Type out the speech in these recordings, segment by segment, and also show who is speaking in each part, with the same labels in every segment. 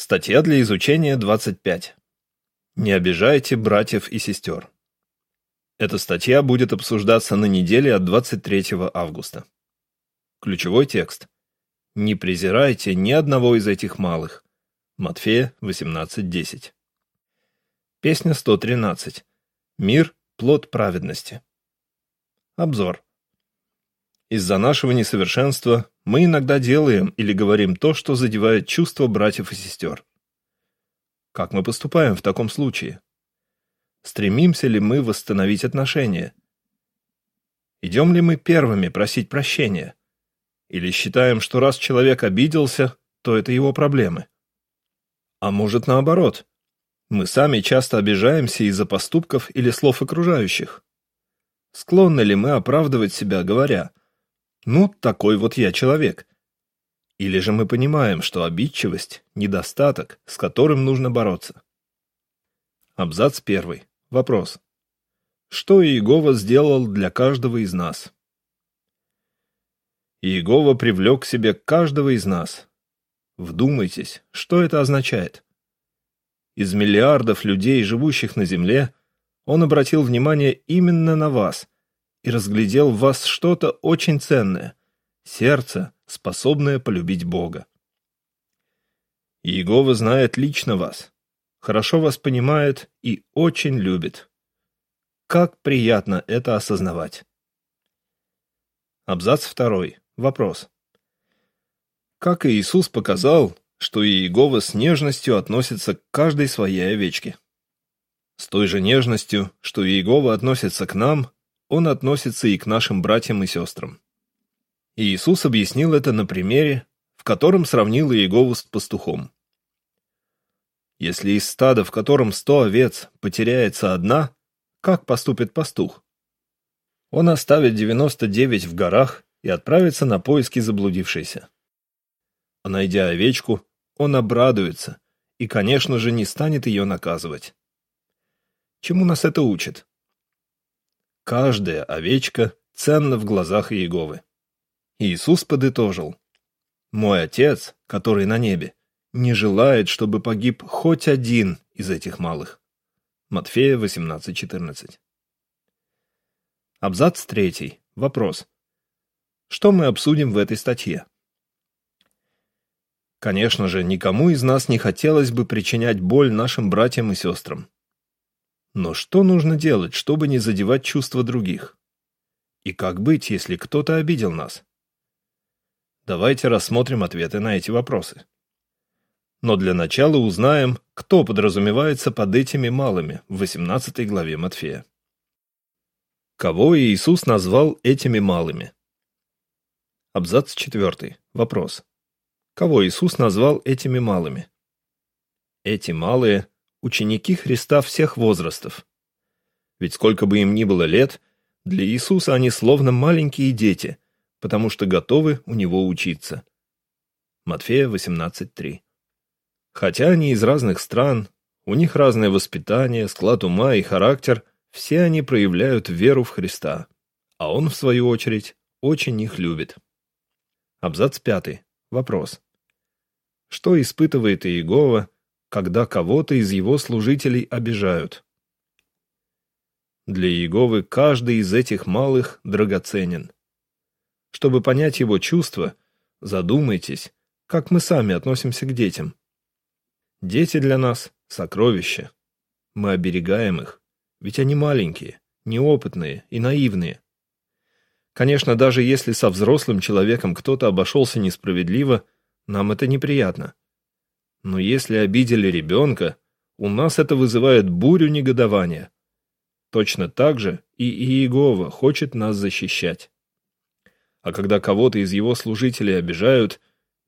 Speaker 1: Статья для изучения 25. Не обижайте братьев и сестер. Эта статья будет обсуждаться на неделе от 23 августа. Ключевой текст. Не презирайте ни одного из этих малых. Матфея 18.10. Песня 113. Мир – плод праведности. Обзор. Из-за нашего несовершенства мы иногда делаем или говорим то, что задевает чувства братьев и сестер. Как мы поступаем в таком случае? Стремимся ли мы восстановить отношения? Идем ли мы первыми просить прощения? Или считаем, что раз человек обиделся, то это его проблемы? А может наоборот? Мы сами часто обижаемся из-за поступков или слов окружающих. Склонны ли мы оправдывать себя, говоря «ну, такой вот я человек»? Или же мы понимаем, что обидчивость – недостаток, с которым нужно бороться? Абзац первый. Вопрос. Что Иегова сделал для каждого из нас? Иегова привлек к себе каждого из нас. Вдумайтесь, что это означает? Из миллиардов людей, живущих на земле, он обратил внимание именно на вас и разглядел в вас что-то очень ценное – сердце, способное полюбить Бога. Иегова знает лично вас, хорошо вас понимает и очень любит. Как приятно это осознавать. Абзац второй. Вопрос. Как Иисус показал, что Иегова с нежностью относится к каждой своей овечке? С той же нежностью, что Иегова относится к нам, Он относится и к нашим братьям и сестрам. Иисус объяснил это на примере, в котором сравнил Иегову с пастухом. Если из стада, в котором сто овец, потеряется одна, как поступит пастух? Он оставит 99 в горах и отправится на поиски заблудившейся. А найдя овечку, он обрадуется и, конечно же, не станет ее наказывать. Чему нас это учит? Каждая овечка ценна в глазах Иеговы. Иисус подытожил. «Мой Отец, который на небе, не желает, чтобы погиб хоть один из этих малых». Матфея 18.14. Абзац третий. Вопрос. Что мы обсудим в этой статье? Конечно же, никому из нас не хотелось бы причинять боль нашим братьям и сестрам. Но что нужно делать, чтобы не задевать чувства других? И как быть, если кто-то обидел нас? Давайте рассмотрим ответы на эти вопросы. Но для начала узнаем, кто подразумевается под этими малыми в 18 главе Матфея. Кого Иисус назвал этими малыми? Абзац 4. Вопрос. Кого Иисус назвал этими малыми? Эти малые – ученики Христа всех возрастов. Ведь сколько бы им ни было лет, для Иисуса они словно маленькие дети – потому что готовы у него учиться. Матфея 18.3 Хотя они из разных стран, у них разное воспитание, склад ума и характер, все они проявляют веру в Христа, а Он, в свою очередь, очень их любит. Абзац 5. Вопрос. Что испытывает Иегова, когда кого-то из его служителей обижают? Для Иеговы каждый из этих малых драгоценен. Чтобы понять его чувства, задумайтесь, как мы сами относимся к детям. Дети для нас – сокровища. Мы оберегаем их, ведь они маленькие, неопытные и наивные. Конечно, даже если со взрослым человеком кто-то обошелся несправедливо, нам это неприятно. Но если обидели ребенка, у нас это вызывает бурю негодования. Точно так же и Иегова хочет нас защищать а когда кого-то из его служителей обижают,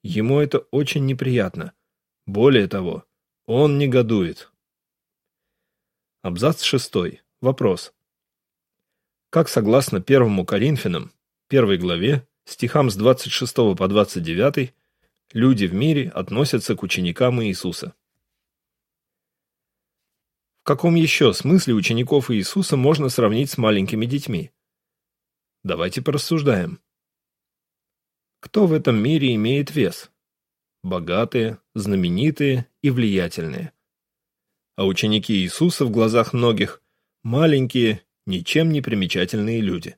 Speaker 1: ему это очень неприятно. Более того, он негодует. Абзац шестой. Вопрос. Как согласно первому Коринфянам, первой главе, стихам с 26 по 29, люди в мире относятся к ученикам Иисуса? В каком еще смысле учеников Иисуса можно сравнить с маленькими детьми? Давайте порассуждаем. Кто в этом мире имеет вес? Богатые, знаменитые и влиятельные. А ученики Иисуса в глазах многих – маленькие, ничем не примечательные люди.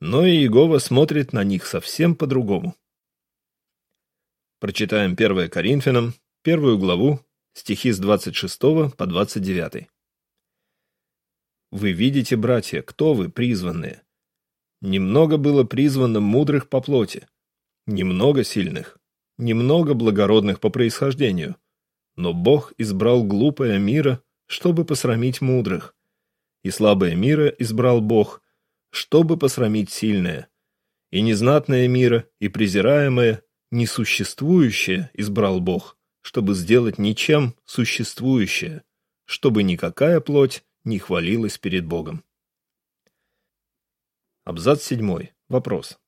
Speaker 1: Но Иегова смотрит на них совсем по-другому. Прочитаем 1 Коринфянам, первую главу, стихи с 26 по 29. «Вы видите, братья, кто вы, призванные? Немного было призвано мудрых по плоти, немного сильных, немного благородных по происхождению, но Бог избрал глупое мира, чтобы посрамить мудрых, и слабое мира избрал Бог, чтобы посрамить сильное, и незнатное мира, и презираемое, несуществующее избрал Бог, чтобы сделать ничем существующее, чтобы никакая плоть не хвалилась перед Богом. Абзац 7. Вопрос.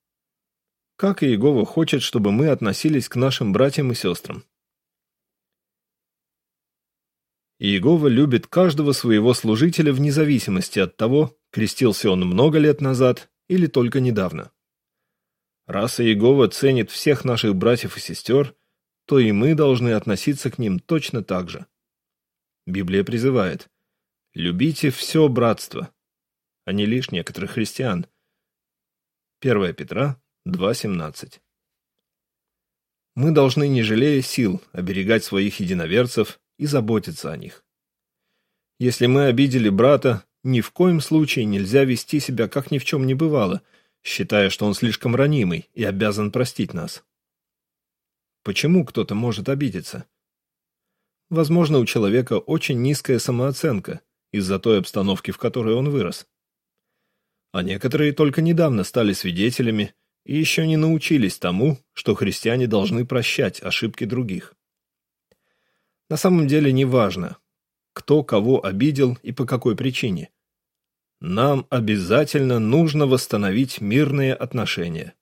Speaker 1: Как Иегова хочет, чтобы мы относились к нашим братьям и сестрам? Иегова любит каждого своего служителя вне зависимости от того, крестился он много лет назад или только недавно. Раз Иегова ценит всех наших братьев и сестер, то и мы должны относиться к ним точно так же. Библия призывает «Любите все братство», а не лишь некоторых христиан – 1 Петра 2.17. Мы должны, не жалея сил, оберегать своих единоверцев и заботиться о них. Если мы обидели брата, ни в коем случае нельзя вести себя, как ни в чем не бывало, считая, что он слишком ранимый и обязан простить нас. Почему кто-то может обидеться? Возможно, у человека очень низкая самооценка из-за той обстановки, в которой он вырос а некоторые только недавно стали свидетелями и еще не научились тому, что христиане должны прощать ошибки других. На самом деле не важно, кто кого обидел и по какой причине. Нам обязательно нужно восстановить мирные отношения.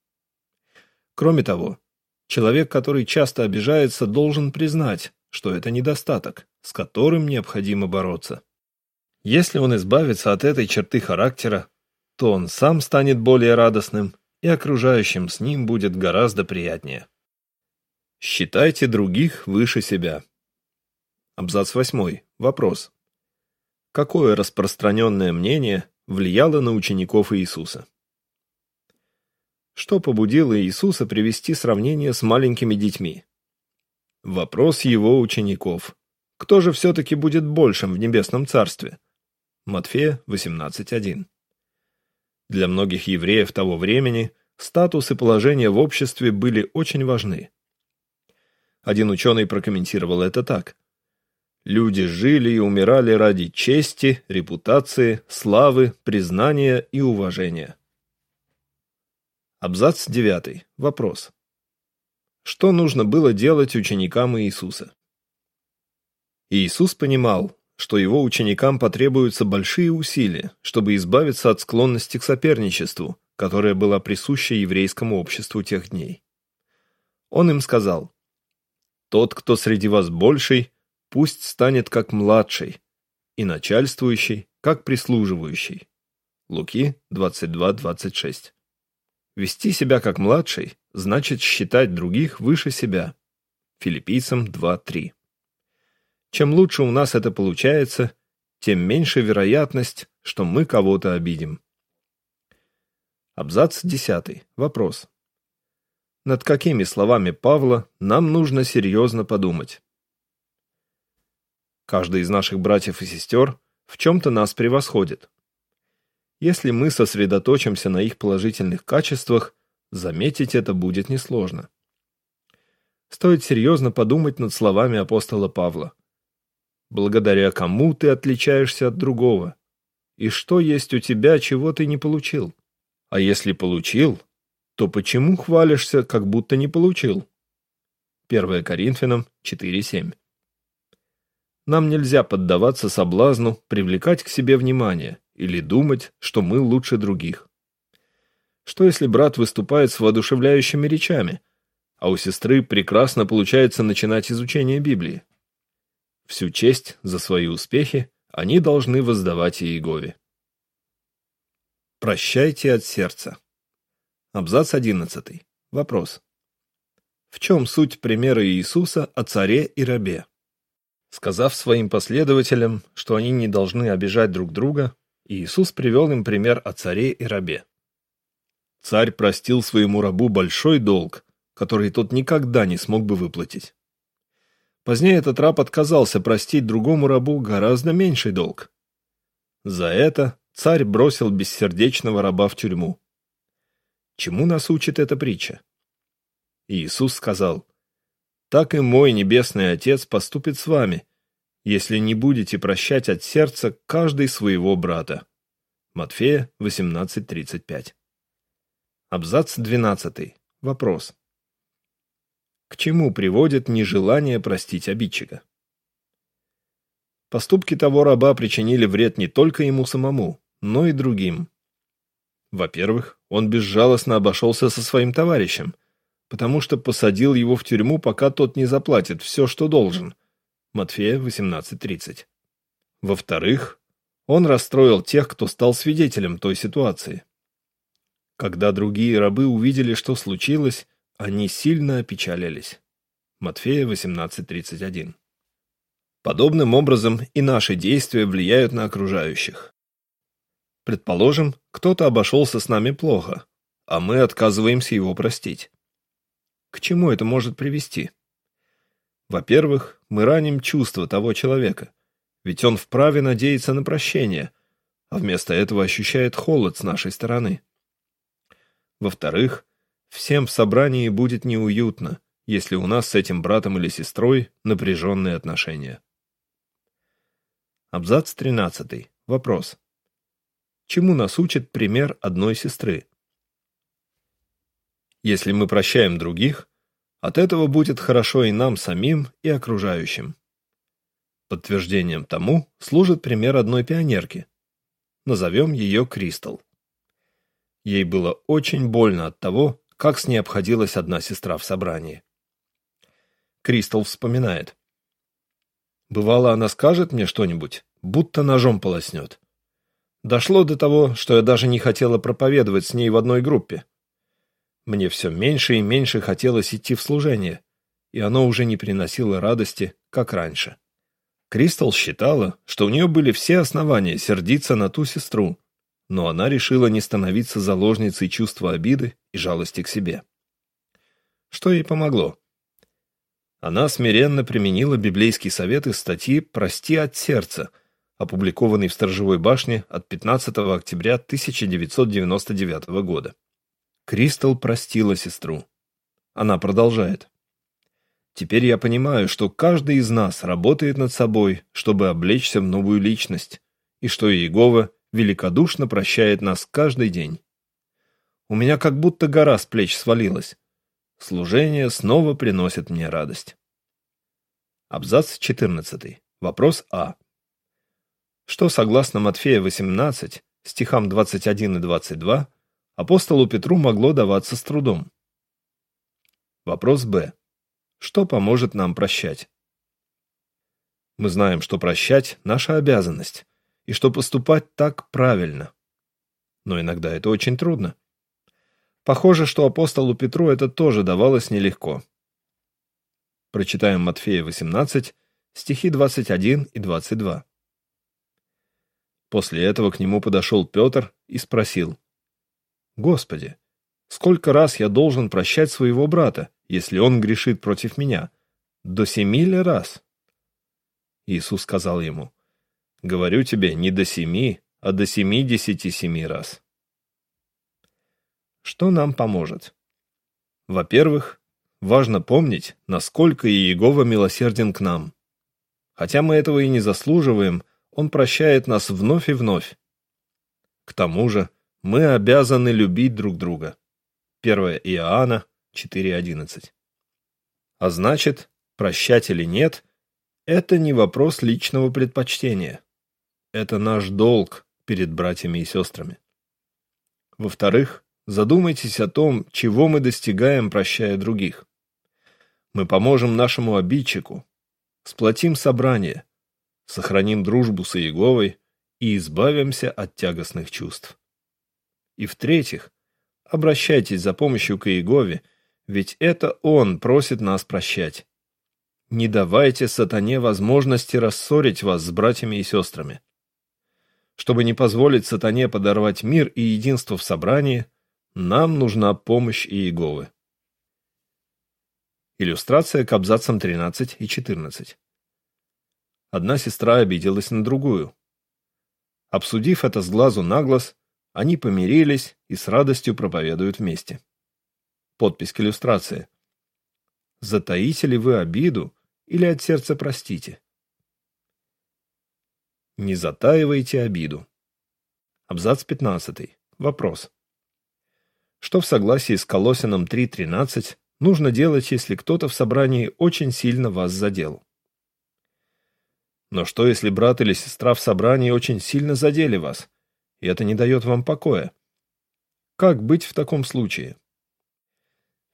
Speaker 1: Кроме того, человек, который часто обижается, должен признать, что это недостаток, с которым необходимо бороться. Если он избавится от этой черты характера, то он сам станет более радостным, и окружающим с ним будет гораздо приятнее. Считайте других выше себя. Абзац 8. Вопрос. Какое распространенное мнение влияло на учеников Иисуса? Что побудило Иисуса привести сравнение с маленькими детьми? Вопрос его учеников. Кто же все-таки будет большим в небесном царстве? Матфея 18.1 для многих евреев того времени статус и положение в обществе были очень важны. Один ученый прокомментировал это так. Люди жили и умирали ради чести, репутации, славы, признания и уважения. Абзац 9. Вопрос. Что нужно было делать ученикам Иисуса? Иисус понимал, что его ученикам потребуются большие усилия, чтобы избавиться от склонности к соперничеству, которая была присуща еврейскому обществу тех дней. Он им сказал, «Тот, кто среди вас больший, пусть станет как младший, и начальствующий, как прислуживающий». Луки 22-26. Вести себя как младший значит считать других выше себя. Филиппийцам 2.3. Чем лучше у нас это получается, тем меньше вероятность, что мы кого-то обидим. Абзац 10. Вопрос. Над какими словами Павла нам нужно серьезно подумать? Каждый из наших братьев и сестер в чем-то нас превосходит. Если мы сосредоточимся на их положительных качествах, заметить это будет несложно. Стоит серьезно подумать над словами апостола Павла благодаря кому ты отличаешься от другого, и что есть у тебя, чего ты не получил. А если получил, то почему хвалишься, как будто не получил? 1 Коринфянам 4.7 Нам нельзя поддаваться соблазну привлекать к себе внимание или думать, что мы лучше других. Что если брат выступает с воодушевляющими речами, а у сестры прекрасно получается начинать изучение Библии? Всю честь за свои успехи они должны воздавать Иегове. Прощайте от сердца. Абзац 11. Вопрос. В чем суть примера Иисуса о царе и рабе? Сказав своим последователям, что они не должны обижать друг друга, Иисус привел им пример о царе и рабе. Царь простил своему рабу большой долг, который тот никогда не смог бы выплатить. Позднее этот раб отказался простить другому рабу гораздо меньший долг. За это царь бросил бессердечного раба в тюрьму. Чему нас учит эта притча? Иисус сказал, «Так и мой небесный Отец поступит с вами, если не будете прощать от сердца каждый своего брата». Матфея 18.35 Абзац 12. Вопрос. К чему приводит нежелание простить обидчика? Поступки того раба причинили вред не только ему самому, но и другим. Во-первых, он безжалостно обошелся со своим товарищем, потому что посадил его в тюрьму, пока тот не заплатит все, что должен. Матфея 18.30. Во-вторых, он расстроил тех, кто стал свидетелем той ситуации. Когда другие рабы увидели, что случилось, они сильно опечалились. Матфея 18.31. Подобным образом и наши действия влияют на окружающих. Предположим, кто-то обошелся с нами плохо, а мы отказываемся его простить. К чему это может привести? Во-первых, мы раним чувства того человека, ведь он вправе надеяться на прощение, а вместо этого ощущает холод с нашей стороны. Во-вторых, всем в собрании будет неуютно, если у нас с этим братом или сестрой напряженные отношения. Абзац 13. Вопрос. Чему нас учит пример одной сестры? Если мы прощаем других, от этого будет хорошо и нам самим, и окружающим. Подтверждением тому служит пример одной пионерки. Назовем ее Кристал. Ей было очень больно от того, как с ней обходилась одна сестра в собрании. Кристал вспоминает. Бывало, она скажет мне что-нибудь, будто ножом полоснет. Дошло до того, что я даже не хотела проповедовать с ней в одной группе. Мне все меньше и меньше хотелось идти в служение, и оно уже не приносило радости, как раньше. Кристал считала, что у нее были все основания сердиться на ту сестру, но она решила не становиться заложницей чувства обиды и жалости к себе. Что ей помогло? Она смиренно применила библейский совет из статьи «Прости от сердца», опубликованный в Сторожевой башне от 15 октября 1999 года. Кристал простила сестру. Она продолжает. Теперь я понимаю, что каждый из нас работает над собой, чтобы облечься в новую личность, и что Иегова великодушно прощает нас каждый день. У меня как будто гора с плеч свалилась. Служение снова приносит мне радость. Абзац 14. Вопрос А что, согласно Матфея 18, стихам 21 и 22, апостолу Петру могло даваться с трудом. Вопрос Б. Что поможет нам прощать? Мы знаем, что прощать – наша обязанность, и что поступать так правильно. Но иногда это очень трудно. Похоже, что апостолу Петру это тоже давалось нелегко. Прочитаем Матфея 18, стихи 21 и 22. После этого к нему подошел Петр и спросил. «Господи, сколько раз я должен прощать своего брата, если он грешит против меня? До семи ли раз?» Иисус сказал ему, «Говорю тебе, не до семи, а до семидесяти семи раз». Что нам поможет? Во-первых, важно помнить, насколько Иегова милосерден к нам. Хотя мы этого и не заслуживаем, он прощает нас вновь и вновь. К тому же мы обязаны любить друг друга. 1 Иоанна 4.11. А значит, прощать или нет, это не вопрос личного предпочтения. Это наш долг перед братьями и сестрами. Во-вторых, задумайтесь о том, чего мы достигаем, прощая других. Мы поможем нашему обидчику, сплотим собрание, сохраним дружбу с Иеговой и избавимся от тягостных чувств. И в-третьих, обращайтесь за помощью к Иегове, Ведь это Он просит нас прощать. Не давайте сатане возможности рассорить вас с братьями и сестрами. Чтобы не позволить сатане подорвать мир и единство в собрании, нам нужна помощь Иеговы. Иллюстрация к абзацам 13 и 14. Одна сестра обиделась на другую. Обсудив это с глазу на глаз, они помирились и с радостью проповедуют вместе. Подпись к иллюстрации. Затаите ли вы обиду или от сердца простите? Не затаивайте обиду. Абзац 15. Вопрос. Что в согласии с Колосином 3.13 нужно делать, если кто-то в собрании очень сильно вас задел? Но что, если брат или сестра в собрании очень сильно задели вас, и это не дает вам покоя? Как быть в таком случае?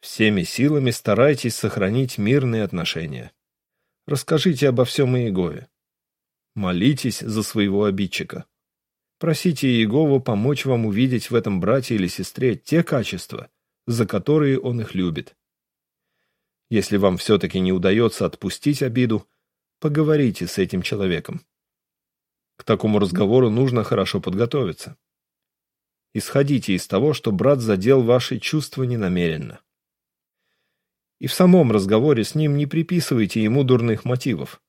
Speaker 1: Всеми силами старайтесь сохранить мирные отношения. Расскажите обо всем Иегове. Молитесь за своего обидчика. Просите Иегову помочь вам увидеть в этом брате или сестре те качества, за которые он их любит. Если вам все-таки не удается отпустить обиду, поговорите с этим человеком. К такому разговору нужно хорошо подготовиться. Исходите из того, что брат задел ваши чувства ненамеренно. И в самом разговоре с ним не приписывайте ему дурных мотивов.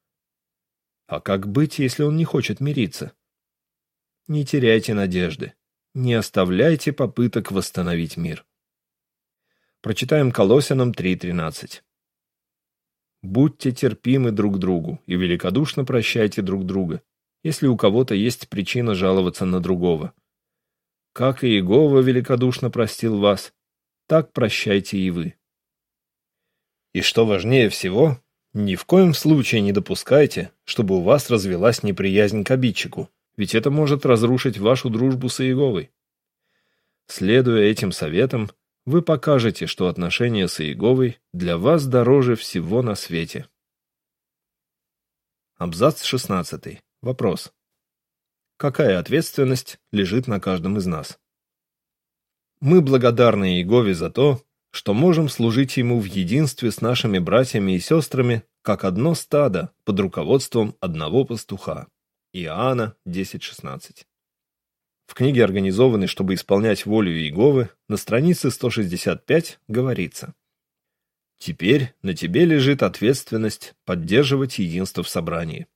Speaker 1: А как быть, если он не хочет мириться? Не теряйте надежды. Не оставляйте попыток восстановить мир. Прочитаем Колосянам 3.13. «Будьте терпимы друг другу и великодушно прощайте друг друга, если у кого-то есть причина жаловаться на другого. Как и Иегова великодушно простил вас, так прощайте и вы». И что важнее всего, ни в коем случае не допускайте, чтобы у вас развелась неприязнь к обидчику, ведь это может разрушить вашу дружбу с Иеговой. Следуя этим советам, вы покажете, что отношения с Иеговой для вас дороже всего на свете. Абзац 16. Вопрос. Какая ответственность лежит на каждом из нас? Мы благодарны Иегове за то, что можем служить Ему в единстве с нашими братьями и сестрами, как одно стадо под руководством одного пастуха. Иоанна 10.16. В книге «Организованный, чтобы исполнять волю Иеговы» на странице 165 говорится «Теперь на тебе лежит ответственность поддерживать единство в собрании.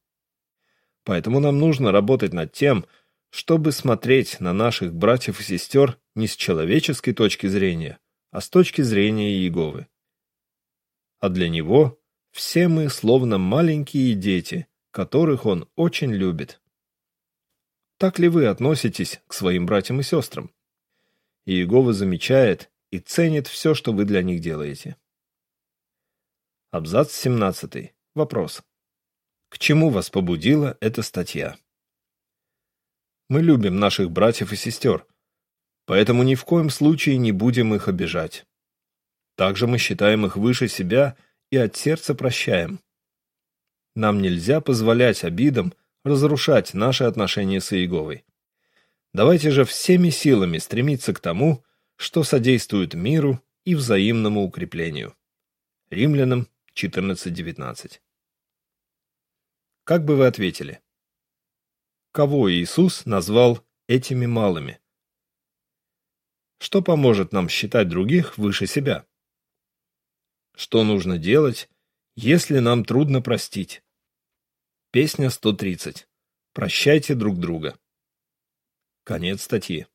Speaker 1: Поэтому нам нужно работать над тем, чтобы смотреть на наших братьев и сестер не с человеческой точки зрения, а с точки зрения Иеговы. А для него все мы словно маленькие дети, которых он очень любит. Так ли вы относитесь к своим братьям и сестрам? Иегова замечает и ценит все, что вы для них делаете. Абзац 17. Вопрос. К чему вас побудила эта статья? Мы любим наших братьев и сестер, Поэтому ни в коем случае не будем их обижать. Также мы считаем их выше себя и от сердца прощаем. Нам нельзя позволять обидам разрушать наши отношения с Иеговой. Давайте же всеми силами стремиться к тому, что содействует миру и взаимному укреплению. Римлянам 14.19 Как бы вы ответили? Кого Иисус назвал этими малыми? что поможет нам считать других выше себя. Что нужно делать, если нам трудно простить? Песня 130. Прощайте друг друга. Конец статьи.